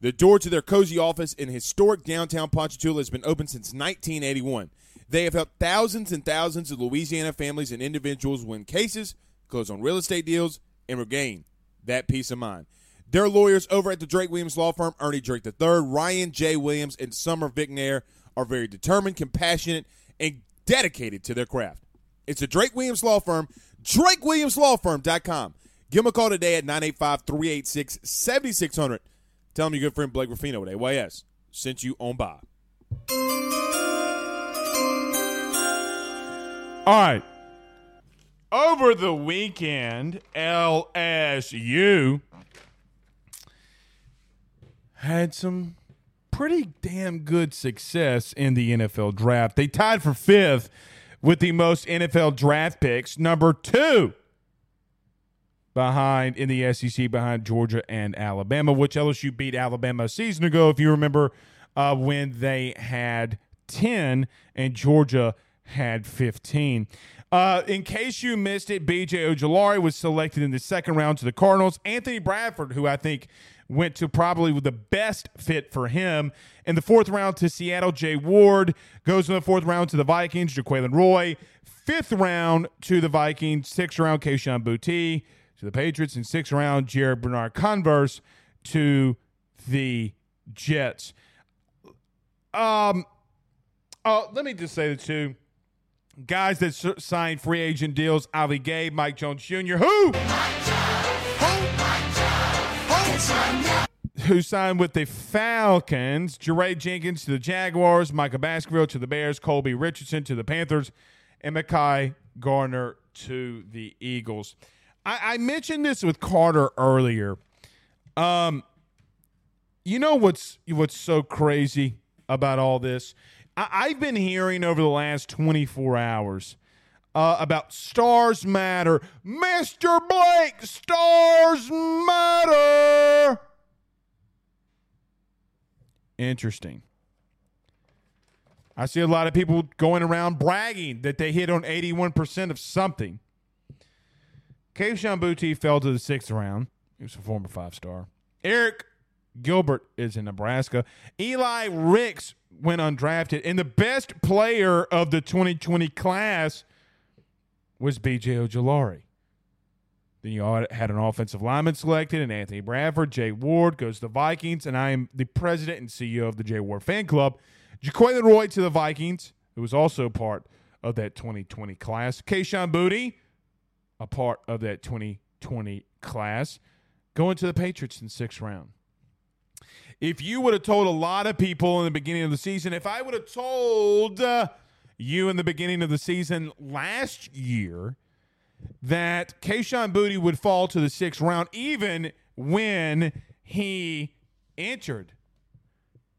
The door to their cozy office in historic downtown Ponchatoula has been open since 1981. They have helped thousands and thousands of Louisiana families and individuals win cases, close on real estate deals, and regain that peace of mind. Their lawyers over at the Drake Williams Law Firm, Ernie Drake III, Ryan J. Williams, and Summer Vignair, are very determined, compassionate, and dedicated to their craft. It's the Drake Williams Law Firm, drakewilliamslawfirm.com. Give them a call today at 985 386 7600. Tell them your good friend Blake Ruffino at AYS sent you on by. All right. Over the weekend, LSU had some pretty damn good success in the NFL draft. They tied for fifth with the most NFL draft picks, number two behind in the SEC behind Georgia and Alabama, which LSU beat Alabama a season ago, if you remember, uh, when they had 10 and Georgia had 15. Uh, in case you missed it, BJ Ojulari was selected in the second round to the Cardinals. Anthony Bradford, who I think went to probably the best fit for him. In the fourth round to Seattle, Jay Ward goes in the fourth round to the Vikings, Jaquelin Roy. Fifth round to the Vikings, sixth round, Kayshon Boutte to the Patriots, in sixth round, Jared Bernard Converse to the Jets. Um, oh, let me just say the two guys that signed free agent deals: Ali Gaye, Mike Jones Jr. Who? Who signed with the Falcons? Jaray Jenkins to the Jaguars, Micah Baskerville to the Bears, Colby Richardson to the Panthers, and Mekhi Garner to the Eagles. I, I mentioned this with Carter earlier. Um, you know what's what's so crazy about all this? I, I've been hearing over the last 24 hours uh, about stars matter, Mister Blake. Stars matter. Interesting. I see a lot of people going around bragging that they hit on 81% of something. Kayshon Boutte fell to the sixth round. He was a former five star. Arik Gilbert is in Nebraska. Eli Ricks went undrafted. And the best player of the 2020 class was BJ Ojulari. Then you had an offensive lineman selected, and Anthony Bradford. Jay Ward goes to the Vikings, and I am the president and CEO of the Jay Ward fan club. Jaquelin Roy to the Vikings, who was also part of that 2020 class. Kayshon Boutte, a part of that 2020 class, going to the Patriots in sixth round. If you would have told a lot of people in the beginning of the season, if I would have told uh, you in the beginning of the season last year that Kayshon Boutte would fall to the sixth round, even when he entered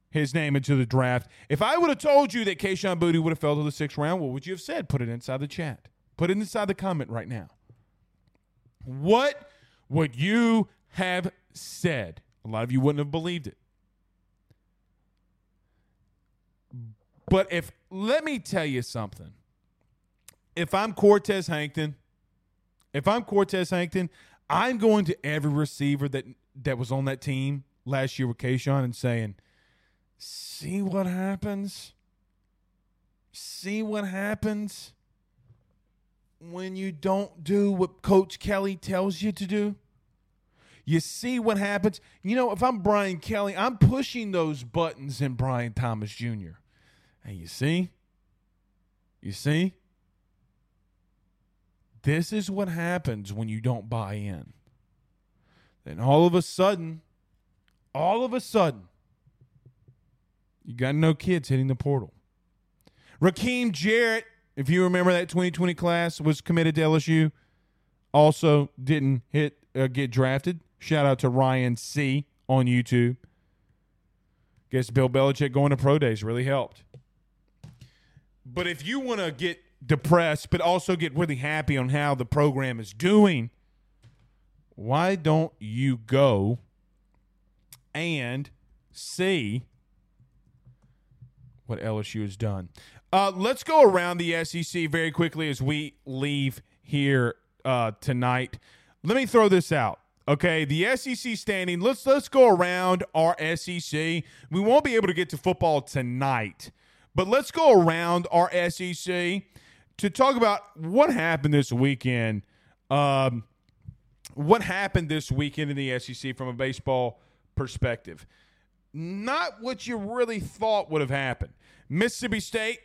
his name into the draft. If I would have told you that Kayshon Boutte would have fell to the sixth round, what would you have said? Put it inside the chat. Put it inside the comment right now. What would you have said? A lot of you wouldn't have believed it. But if, let me tell you something. If I'm Cortez Hankton, if I'm Cortez Hankton, I'm going to every receiver that that was on that team last year with Kayshon and saying, see what happens? See what happens when you don't do what Coach Kelly tells you to do? You see what happens? You know, if I'm Brian Kelly, I'm pushing those buttons in Brian Thomas Jr. And you see? You see? This is what happens when you don't buy in. Then all of a sudden, all of a sudden, you got no kids hitting the portal. Rakim Jarrett, if you remember that 2020 class, was committed to LSU. Also didn't hit uh, get drafted. Shout out to Ryan C on YouTube. Guess Bill Belichick going to pro days really helped. But if you want to get depressed, but also get really happy on how the program is doing, why don't you go and see what LSU has done? Uh, let's go around the SEC very quickly as we leave here uh, tonight. Let me throw this out. Okay, the SEC standing. Let's let's go around our SEC. We won't be able to get to football tonight, but let's go around our SEC to talk about what happened this weekend. Um, what happened this weekend in the SEC from a baseball perspective? Not what you really thought would have happened. Mississippi State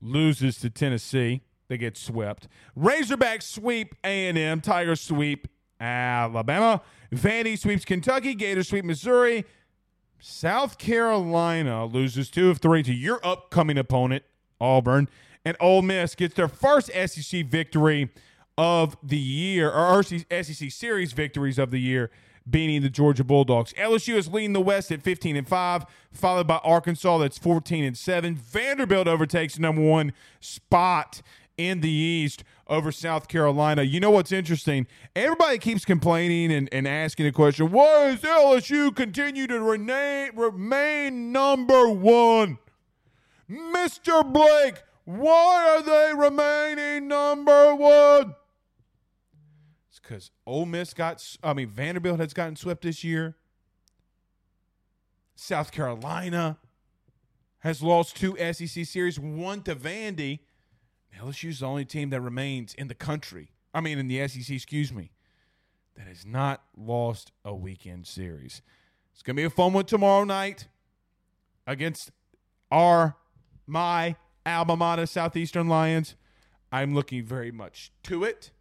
loses to Tennessee. They get swept. Razorbacks sweep A&M. Tigers sweep Alabama. Vandy sweeps Kentucky. Gators sweep Missouri. South Carolina loses two of three to your upcoming opponent, Auburn. And Ole Miss gets their first SEC victory of the year, or SEC series victories of the year, beating the Georgia Bulldogs. LSU is leading the West at 15 and 5, followed by Arkansas that's 14 and 7. Vanderbilt overtakes the number one spot in the East over South Carolina. You know what's interesting? Everybody keeps complaining and, and asking the question, why does LSU continue to remain, remain number one? Mr. Blake, why are they remaining number one? Because Ole Miss got, I mean, Vanderbilt has gotten swept this year. South Carolina has lost two SEC series, one to Vandy. LSU's the only team that remains in the country. I mean, in the SEC, excuse me, that has not lost a weekend series. It's going to be a fun one tomorrow night against our, my alma mater, Southeastern Lions. I'm looking very much to it.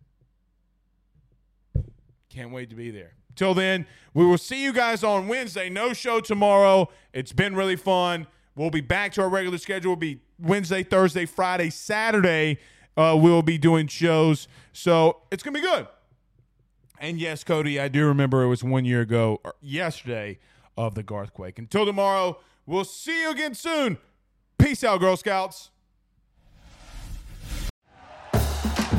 Can't wait to be there. Till then, we will see you guys on Wednesday. No show tomorrow. It's been really fun. We'll be back to our regular schedule. We'll be Wednesday, Thursday, Friday, Saturday. Uh, we'll be doing shows. So it's going to be good. And yes, Cody, I do remember it was one year ago, yesterday, of the Garthquake. Until tomorrow, we'll see you again soon. Peace out, Girl Scouts.